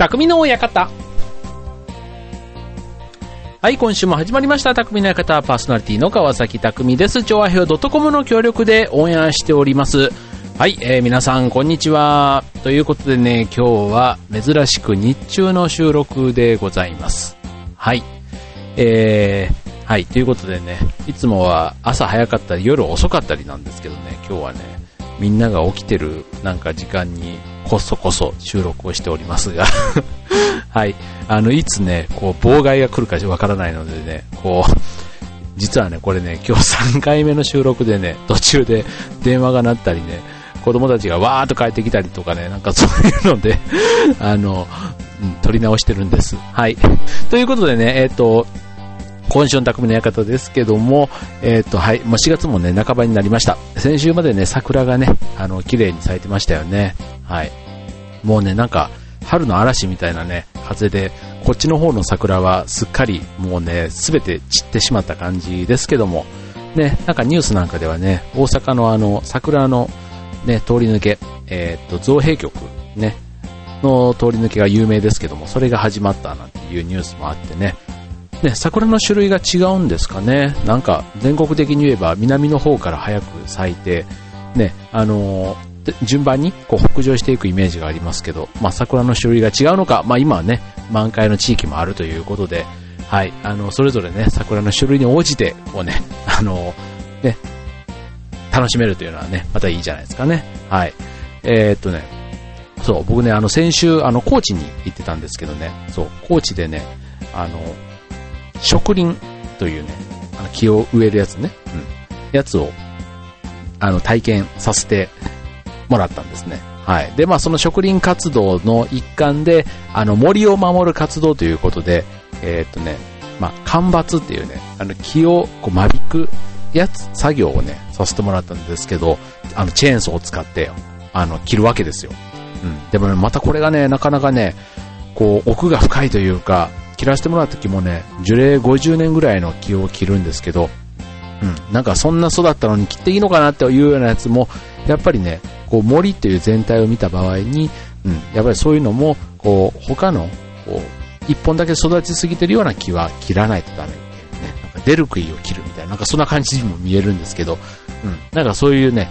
匠の館。はい、今週も始まりました。匠の館パーソナリティの川崎匠です。調和表 .com の協力でオンエアしております。はい、えー皆さん、こんにちは。ということでね、今日は珍しく日中の収録でございます。はい。えー、はい、ということでね、いつもは朝早かったり夜遅かったりなんですけどね、今日はね、みんなが起きてるなんか時間にこそこそ収録をしておりますが、はい、あの、いつね、こう、妨害が来るかわからないのでね、こう、実はね、これね、今日3回目の収録でね、途中で電話が鳴ったりね、子供たちがわーっと帰ってきたりとかね、なんかそういうので、あの、うん撮り直してるんです。はい。ということでね、えっ、と、今週の匠の館ですけども、えっ、と、はい、もう4月もね、半ばになりました。先週までね、桜がね、あの、綺麗に咲いてましたよね。はい。もうね、なんか、春の嵐みたいなね、風で、こっちの方の桜はすっかりもうね、すべて散ってしまった感じですけども、ね、なんかニュースなんかではね、大阪のあの、桜のね、通り抜け、えっ、と、造幣局、ね、の通り抜けが有名ですけども、それが始まったなんていうニュースもあってね、ね、桜の種類が違うんですかね。なんか、全国的に言えば南の方から早く咲いて、ね、あのー順番にこう北上していくイメージがありますけど、まあ、桜の種類が違うのか、まあ、今はね、満開の地域もあるということで、はい、あの、それぞれね、桜の種類に応じて、こうね、あのね、楽しめるというのはね、またいいじゃないですかね。はい。えーっとね、そう、僕ね、あの、先週、あの、高知に行ってたんですけどね、そう、高知でね、あの、植林というね、あの木を植えるやつね、うん、やつを、あの、体験させてもらったんですね。はい。で、まあ、その植林活動の一環で、あの、森を守る活動ということで、えーっとね、まあ、間伐っていうね、あの、木をこう間引くやつ、作業をね、させてもらったんですけど、あの、チェーンソーを使って、あの、切るわけですよ。うん。でもね、またこれがね、なかなかね、こう、奥が深いというか、切らせてもらった時もね、樹齢50年ぐらいの木を切るんですけど、うん。なんかそんな育ったのに切っていいのかなっていうようなやつも、やっぱりね、こう森っていう全体を見た場合に、うん。やっぱりそういうのも、こう、他の、こう、一本だけ育ちすぎてるような木は切らないとダメっていうね。なんか出る杭を切るみたいな、なんかそんな感じにも見えるんですけど、うん。なんかそういうね、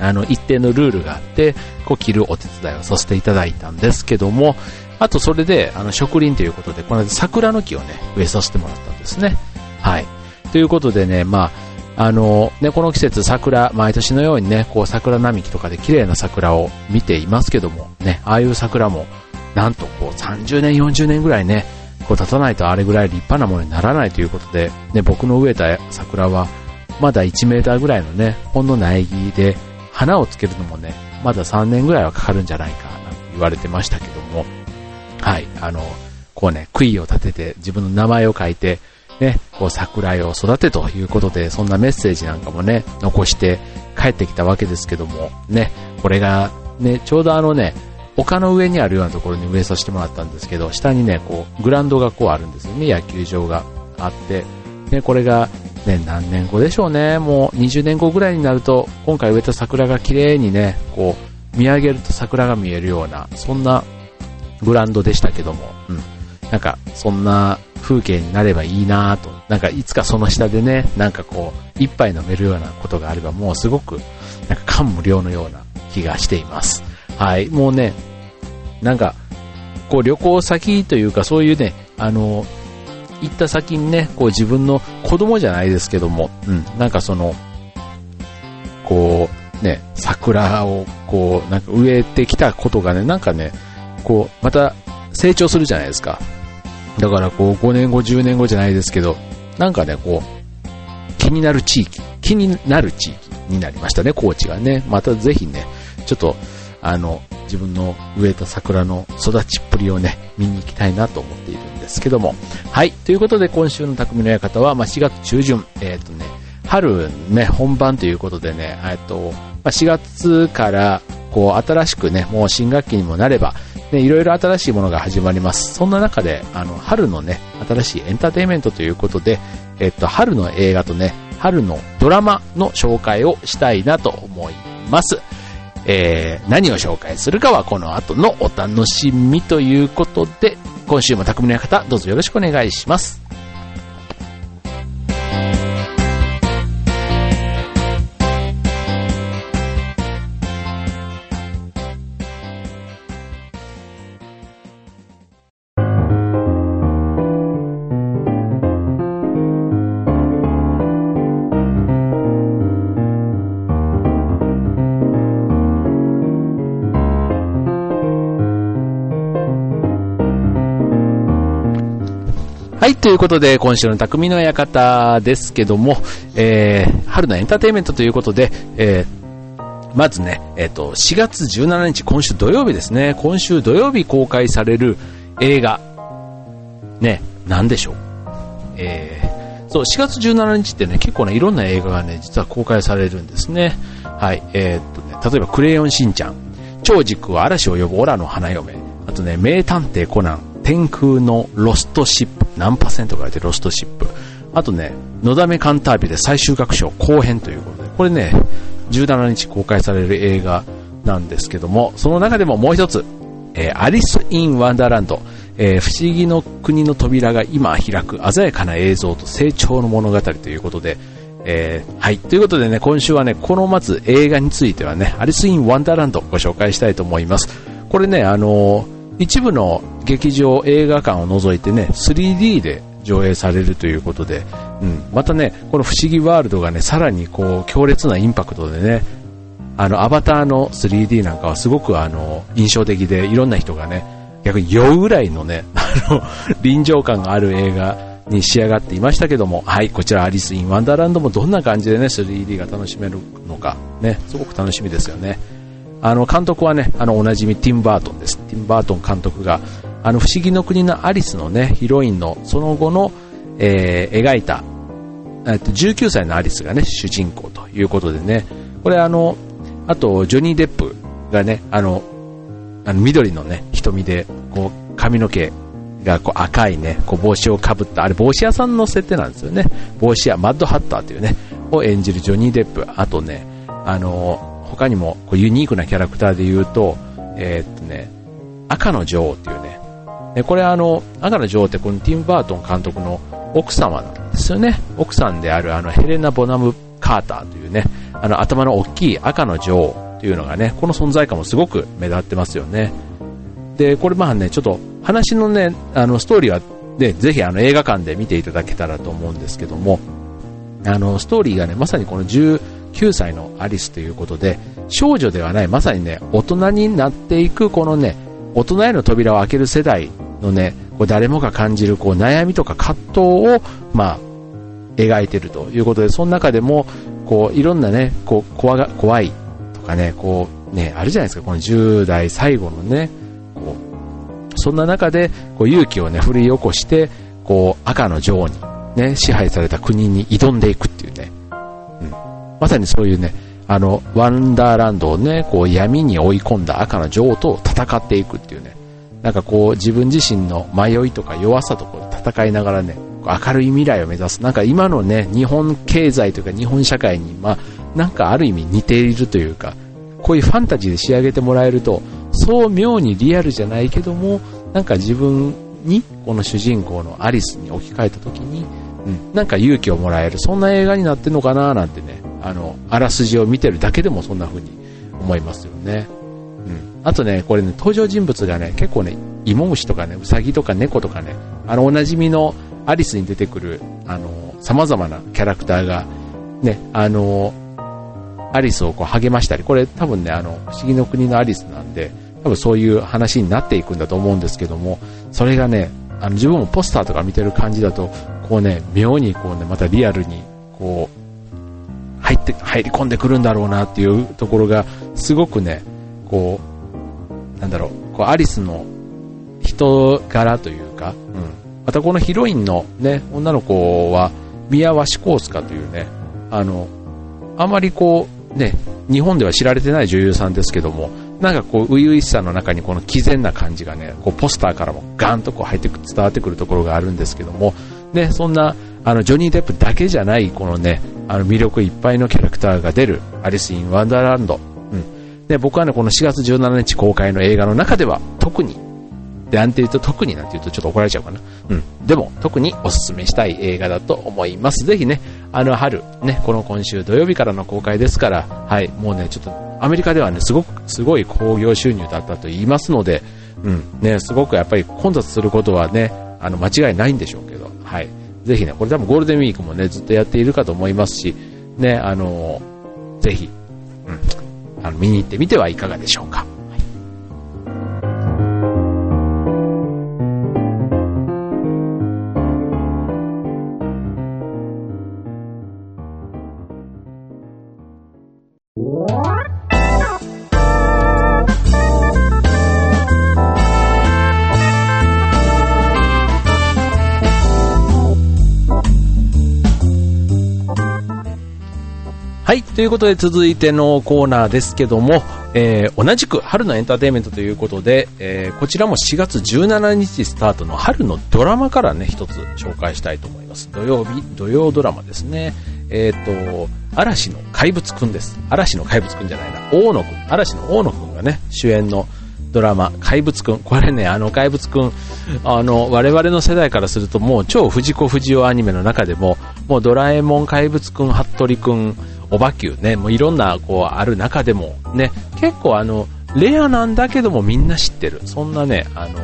あの、一定のルールがあって、こう切るお手伝いをさせていただいたんですけども、あとそれで、あの、植林ということで、この間桜の木をね、植えさせてもらったんですね。はい。ということでね、まあ、あの、ね、この季節桜、毎年のようにね、こう桜並木とかで綺麗な桜を見ていますけども、ね、ああいう桜も、なんとこう30年、40年ぐらいね、こう経たないとあれぐらい立派なものにならないということで、ね、僕の植えた桜は、まだ1メーターぐらいのね、ほんの苗木で、花をつけるのもね、まだ3年ぐらいはかかるんじゃないか、なんて言われてましたけども、はい、あの、こうね、杭を立てて自分の名前を書いて、ね、こう桜を育てということで、そんなメッセージなんかもね、残して帰ってきたわけですけども、ね、これが、ね、ちょうどあのね、丘の上にあるようなところに植えさせてもらったんですけど、下にね、こう、グラウンドがこうあるんですよね、野球場があって、ね、これが、ね、何年後でしょうね、もう20年後ぐらいになると、今回植えた桜が綺麗にね、こう、見上げると桜が見えるような、そんなグラウンドでしたけども、うん。なんか、そんな風景になればいいなと。なんか、いつかその下でね、なんかこう、一杯飲めるようなことがあれば、もうすごく、なんか感無量のような気がしています。はい。もうね、なんか、こう旅行先というか、そういうね、あの、行った先にね、こう自分の子供じゃないですけども、うん、なんかその、こう、ね、桜をこう、なんか植えてきたことがね、なんかね、こう、また成長するじゃないですか。だからこう、5年後、10年後じゃないですけど、なんかね、こう、気になる地域、気になる地域になりましたね、高知がね。またぜひね、ちょっと、あの、自分の植えた桜の育ちっぷりをね、見に行きたいなと思っているんですけども。はい。ということで、今週の匠の館は、まあ、4月中旬、えっ、とね、春ね、本番ということでね、えっと、まあ、4月から、こう、新しくね、もう新学期にもなれば、ね、いろいろ新しいものが始まります。そんな中で、あの、春のね、新しいエンターテインメントということで、えっと、春の映画とね、春のドラマの紹介をしたいなと思います。えー、何を紹介するかはこの後のお楽しみということで、今週も匠の方、どうぞよろしくお願いします。はい、ということで、今週の匠の館ですけども、えー、春のエンターテインメントということで、えー、まずね、えっ、ー、と、4月17日、今週土曜日ですね、今週土曜日公開される映画、ね、なんでしょう。えー、そう、4月17日ってね、結構ね、いろんな映画がね、実は公開されるんですね。はい、えー、っとね、例えば、クレヨンしんちゃん、超軸は嵐を呼ぶオラの花嫁、あとね、名探偵コナン、天空のロストシップ、何パーセントかれてロストシップ。あとね、のだめカンタービレ最終楽章後編ということで、これね、17日公開される映画なんですけども、その中でももう一つ、えー、アリス・イン・ワンダーランド、えー、不思議の国の扉が今開く鮮やかな映像と成長の物語ということで、えー、はい。ということでね、今週はね、このまず映画についてはね、アリス・イン・ワンダーランドご紹介したいと思います。これね、あのー一部の劇場映画館を除いてね 3D で上映されるということで、うん、またねこの不思議ワールドがねさらにこう強烈なインパクトでねあのアバターの 3D なんかはすごくあの印象的でいろんな人がね逆に酔うぐらいのね あの臨場感がある映画に仕上がっていましたけどもはいこちらアリス・イン・ワンダーランドもどんな感じでね 3D が楽しめるのかねすごく楽しみですよね。あの監督はね、あのおなじみティン・バートンです。ティン・バートン監督が、あの不思議の国のアリスのね、ヒロインのその後の、えー、描いた、えっと、19歳のアリスがね、主人公ということでね、これあの、あと、ジョニー・デップがね、あの、あの緑のね、瞳で、こう、髪の毛がこう赤いね、こう帽子をかぶった、あれ帽子屋さんの設定なんですよね。帽子屋、マッドハッターというね、を演じるジョニー・デップ、あとね、あの、他にもこうユニークなキャラクターで言うと、えー、っとね、赤の女王っていうね、でこれあの、赤の女王ってこのティム・バートン監督の奥様なんですよね。奥さんであるあのヘレナ・ボナム・カーターというね、あの頭の大きい赤の女王というのがね、この存在感もすごく目立ってますよね。で、これまあね、ちょっと話のね、あのストーリーはね、ぜひあの映画館で見ていただけたらと思うんですけども、あのストーリーがね、まさにこの10 9歳のアリスということで、少女ではない、まさにね、大人になっていくこのね、大人への扉を開ける世代のね、こう誰もが感じるこう悩みとか葛藤を、まあ、描いているということで、その中でも、こう、いろんなね、こう、怖が、怖いとかね、こう、ね、あるじゃないですか、この10代最後のね、こう、そんな中で、こう、勇気をね、振り起こして、こう、赤の女王に、ね、支配された国に挑んでいく、まさにそういうね、あの、ワンダーランドをね、こう闇に追い込んだ赤の女王と戦っていくっていうね、なんかこう自分自身の迷いとか弱さとこう戦いながらね、明るい未来を目指す。なんか今のね、日本経済というか日本社会に、まあ、なんかある意味似ているというか、こういうファンタジーで仕上げてもらえると、そう妙にリアルじゃないけども、なんか自分に、この主人公のアリスに置き換えた時に、うん、なんか勇気をもらえる、そんな映画になってるのかななんてね、あの、あらすじを見てるだけでもそんな風に思いますよね。うん。あとね、これね、登場人物がね、結構ね、芋虫とかね、うさぎとか猫とかね、あの、おなじみのアリスに出てくる、あの、様々なキャラクターが、ね、あの、アリスをこう励ましたり、これ多分ね、あの、不思議の国のアリスなんで、多分そういう話になっていくんだと思うんですけども、それがね、あの自分もポスターとか見てる感じだと、こうね、妙にこうね、またリアルに、こう、入って、入り込んでくるんだろうなっていうところが、すごくね、こう、なんだろう、こうアリスの人柄というか、うん。またこのヒロインのね、女の子は、宮鷲コースカというね、あの、あまりこう、ね、日本では知られてない女優さんですけども、なんかこう、初々しさの中にこの毅然な感じがね、こう、ポスターからもガンとこう入って、伝わってくるところがあるんですけども、ね、そんな、あの、ジョニー・デップだけじゃない、このね、あの、魅力いっぱいのキャラクターが出る、アリス・イン・ワンダーランド。うん。で、僕はね、この4月17日公開の映画の中では、特に、で、なんて言うと特になんて言うとちょっと怒られちゃうかな。うん。でも、特におすすめしたい映画だと思います。ぜひね、あの春、ね、この今週土曜日からの公開ですから、はい、もうね、ちょっと、アメリカではね、すごく、すごい興行収入だったと言いますので、うん、ね、すごくやっぱり混雑することはね、あの、間違いないんでしょうけど、はい。ぜひね、これ多分ゴールデンウィークもね、ずっとやっているかと思いますし、ね、あの、ぜひ、うん、あの、見に行ってみてはいかがでしょうか。はい。ということで続いてのコーナーですけども、えー、同じく春のエンターテインメントということで、えー、こちらも4月17日スタートの春のドラマからね、一つ紹介したいと思います。土曜日、土曜ドラマですね。えっ、ー、と、嵐の怪物くんです。嵐の怪物くんじゃないな。大野くん。嵐の大野くんがね、主演のドラマ、怪物くん。これね、あの怪物くん、あの、我々の世代からするともう超藤子不二雄アニメの中でも、もうドラえもん怪物くん、服部くん、おばきゅうね、もういろんなこうある中でもね、結構あの、レアなんだけどもみんな知ってる。そんなね、あの、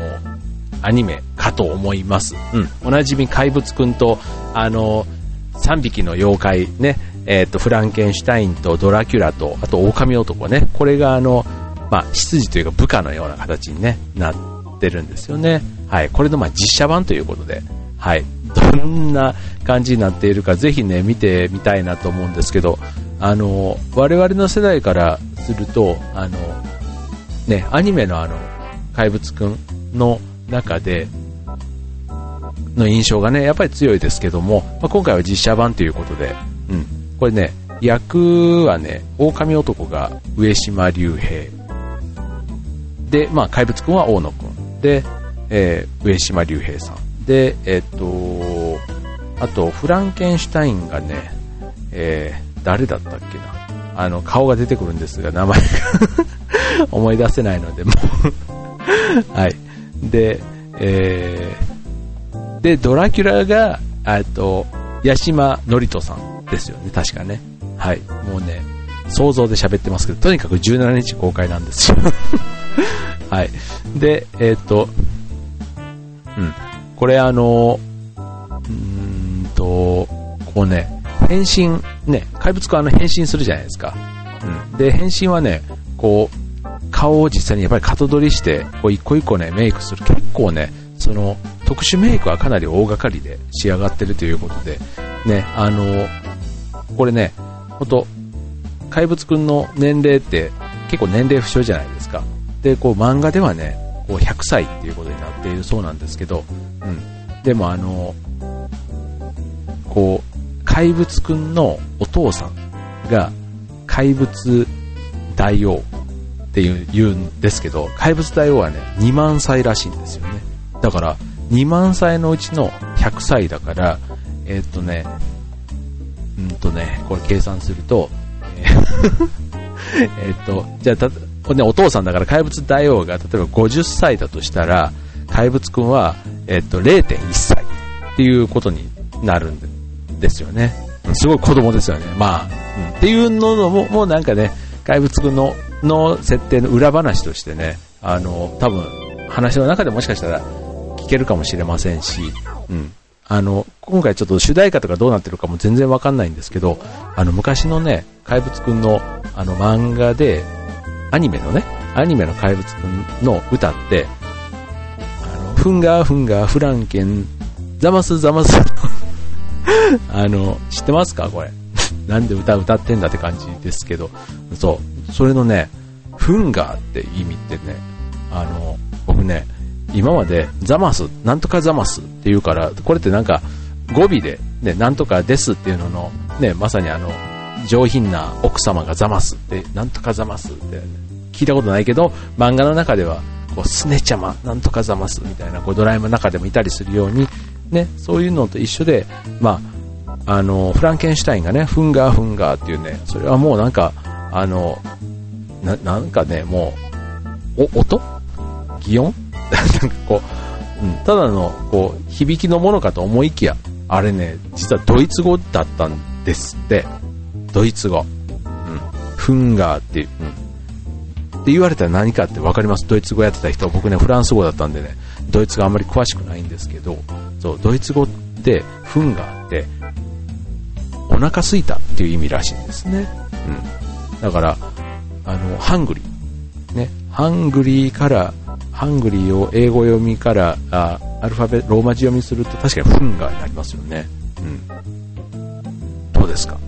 アニメかと思います。うん。おなじみ怪物くんと、あの、3匹の妖怪ね、えっ、ー、と、フランケンシュタインとドラキュラと、あと狼男ね、これがあの、まあ、執事というか部下のような形にね、なってるんですよね。はい。これのまあ実写版ということで、はい。どんな感じになっているか、ぜひね、見てみたいなと思うんですけど、あの、我々の世代からすると、あの、ね、アニメのあの、怪物くんの中で、の印象がね、やっぱり強いですけども、まあ、今回は実写版ということで、うん、これね、役はね、狼男が上島竜兵。で、まあ、怪物くんは大野くん。で、えー、上島竜兵さん。で、えっと、あと、フランケンシュタインがね、えー、誰だったっけな。あの、顔が出てくるんですが、名前が 思い出せないので、もう はい。で、えー、で、ドラキュラが、えっと、八島のりとさんですよね、確かね。はい。もうね、想像で喋ってますけど、とにかく17日公開なんですよ はい。で、えっ、と、うん。これあの、うんと、こうね、変身、ね、怪物くんあの変身するじゃないですか。うん。で、変身はね、こう、顔を実際にやっぱり型取りして、こう一個一個ね、メイクする。結構ね、その、特殊メイクはかなり大掛かりで仕上がってるということで、ね、あの、これね、ほんと、怪物くんの年齢って結構年齢不詳じゃないですか。で、こう漫画ではね、こう100歳っていうことになっているそうなんですけど、うん。でもあの、こう、怪物くんのお父さんが怪物大王っていう言うんですけど、怪物大王はね、2万歳らしいんですよね。だから、2万歳のうちの100歳だから、えー、っとね、うんとね、これ計算すると、えーえっと、じゃあ、た、ね、お父さんだから怪物大王が例えば50歳だとしたら、怪物くんは、えっと、0.1歳っていうことになるんですよね。すごい子供ですよね。まあ、うん、っていうのも、もうなんかね、怪物くんの、の設定の裏話としてね、あの、多分、話の中でもしかしたら聞けるかもしれませんし、うん。あの、今回ちょっと主題歌とかどうなってるかも全然わかんないんですけど、あの、昔のね、怪物くんの、あの、漫画で、アニメのね、アニメの怪物くんの歌って、フンガーフンガーフランケン、ザマスザマスあの、知ってますか？これ。なんで歌歌ってんだって感じですけど、そう、それのね、フンガーって意味ってね、あの、僕ね、今までザマス、なんとかザマスって言うから、これってなんか語尾で、ね、なんとかですっていうのの、ね、まさにあの、上品な奥様がざますって、なんとかざますって、聞いたことないけど、漫画の中では、こう、すねちゃま、なんとかざますみたいな、こう、ドラえもんの中でもいたりするように、ね、そういうのと一緒で、まあ、あの、フランケンシュタインがね、フンガーフンガーっていうね、それはもうなんか、あの、な、んかね、もう、音？擬音？なんかこう、うん、ただの、こう、響きのものかと思いきや、あれね、実はドイツ語だったんですって。ドイツ語。うん。フンガーっていう、うん。って言われたら何かって分かりますドイツ語やってた人は、僕ね、フランス語だったんでね、ドイツ語あんまり詳しくないんですけど、そう、ドイツ語って、 Hunger って、お腹すいたっていう意味らしいんですね。うん。だから、あの、 hungry。ね。 hungry から、 hungry を英語読みから、あアルファベローマ字読みすると確かに Hunger になりますよね。うん。どうですか？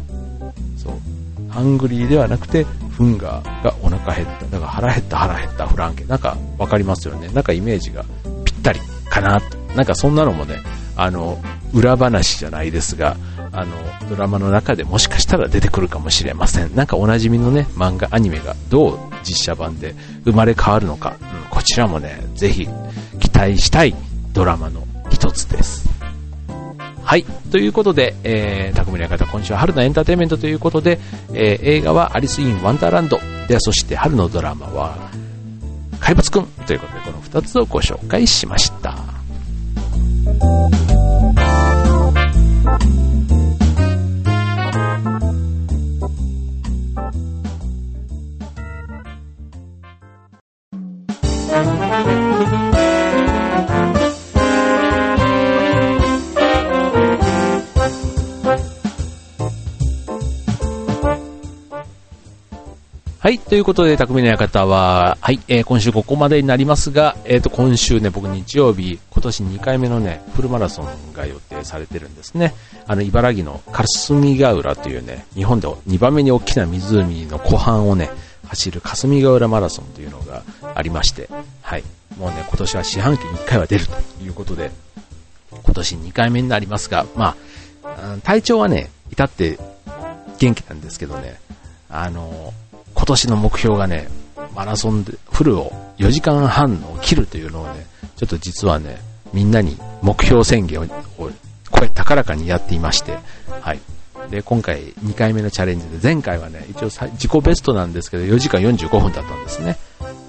そう。 hungry ではなくて、 Hunger がお腹減った。だから腹減った腹減ったフランケ。なんかわかりますよね。なんかイメージがぴったりかなと。なんかそんなのもね、あの、裏話じゃないですが、あの、ドラマの中でもしかしたら出てくるかもしれません。なんかおなじみのね、漫画、アニメがどう実写版で生まれ変わるのか、うん、こちらもね、ぜひ期待したいドラマの一つです。はい。ということで、えー、匠の館、今週は春のエンターテインメントということで、えー、映画はアリス・イン・ワンダーランド。で、そして春のドラマは、怪物くんということで、この2つをご紹介しました。はい。ということで、匠の館は、はい。えー、今週ここまでになりますが、えっ、ー、と、今週ね、僕日曜日、今年2回目のね、フルマラソンが予定されてるんですね。あの、茨城の霞ヶ浦というね、日本で2番目に大きな湖の湖畔をね、走る霞ヶ浦マラソンというのがありまして、はい。もうね、今年は四半期に1回は出るということで、今年2回目になりますが、まあ、体調はね、至って元気なんですけどね、あの、年の目標がね、マラソンでフルを4時間半を切るというのをね、ちょっと実はね、みんなに目標宣言を声高らかにやっていまして、はい。で、今回2回目のチャレンジで、前回はね、一応自己ベストなんですけど、4時間45分だったんですね。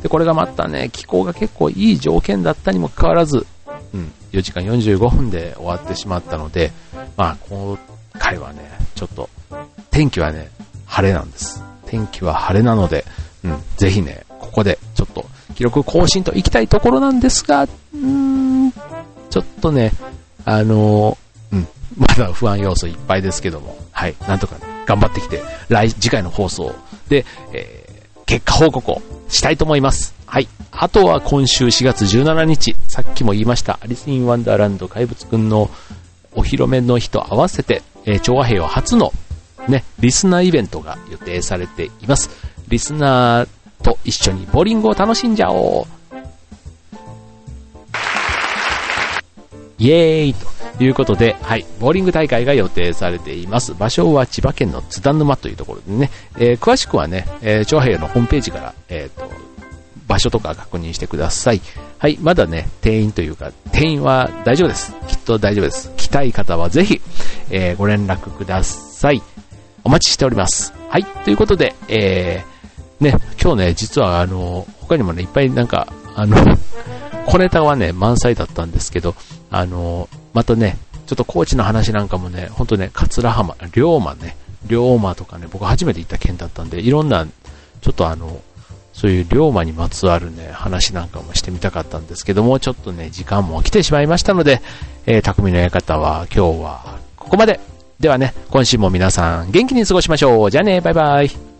で、これがまたね、気候が結構いい条件だったにもかかわらず、うん、4時間45分で終わってしまったので、まあ、今回はね、ちょっと、天気はね、晴れなんです。天気は晴れなので、うん、ぜひね、ここでちょっと記録更新と行きたいところなんですが、うん、ちょっとね、あの、うん、まだ不安要素いっぱいですけども、はい、なんとか、ね、頑張ってきて、来、次回の放送で、えー、結果報告をしたいと思います。はい。あとは今週4月17日、さっきも言いました、アリス・イン・ワンダーランド怪物くんのお披露目の日と合わせて、えー、調和平和初のね、リスナーイベントが予定されています。リスナーと一緒にボーリングを楽しんじゃおうイエーイということで、はい、ボーリング大会が予定されています。場所は千葉県の津田沼というところでね、えー、詳しくはね、えー、長平のホームページから、えっ、ー、と、場所とか確認してください。はい、まだね、定員というか、定員は大丈夫です。きっと大丈夫です。来たい方はぜひ、えー、ご連絡ください。お待ちしております。はい。ということで、えー、ね、今日ね、実はあの、他にもね、いっぱいなんか、あの、小ネタはね、満載だったんですけど、あの、またね、ちょっと高知の話なんかもね、ほんとね、桂浜、龍馬ね、龍馬とかね、僕初めて行った県だったんで、いろんな、ちょっとあの、そういう龍馬にまつわるね、話なんかもしてみたかったんですけども、ちょっとね、時間も来てしまいましたので、えー、匠の館は今日はここまで。ではね、今週も皆さん元気に過ごしましょう。じゃあね、バイバイ。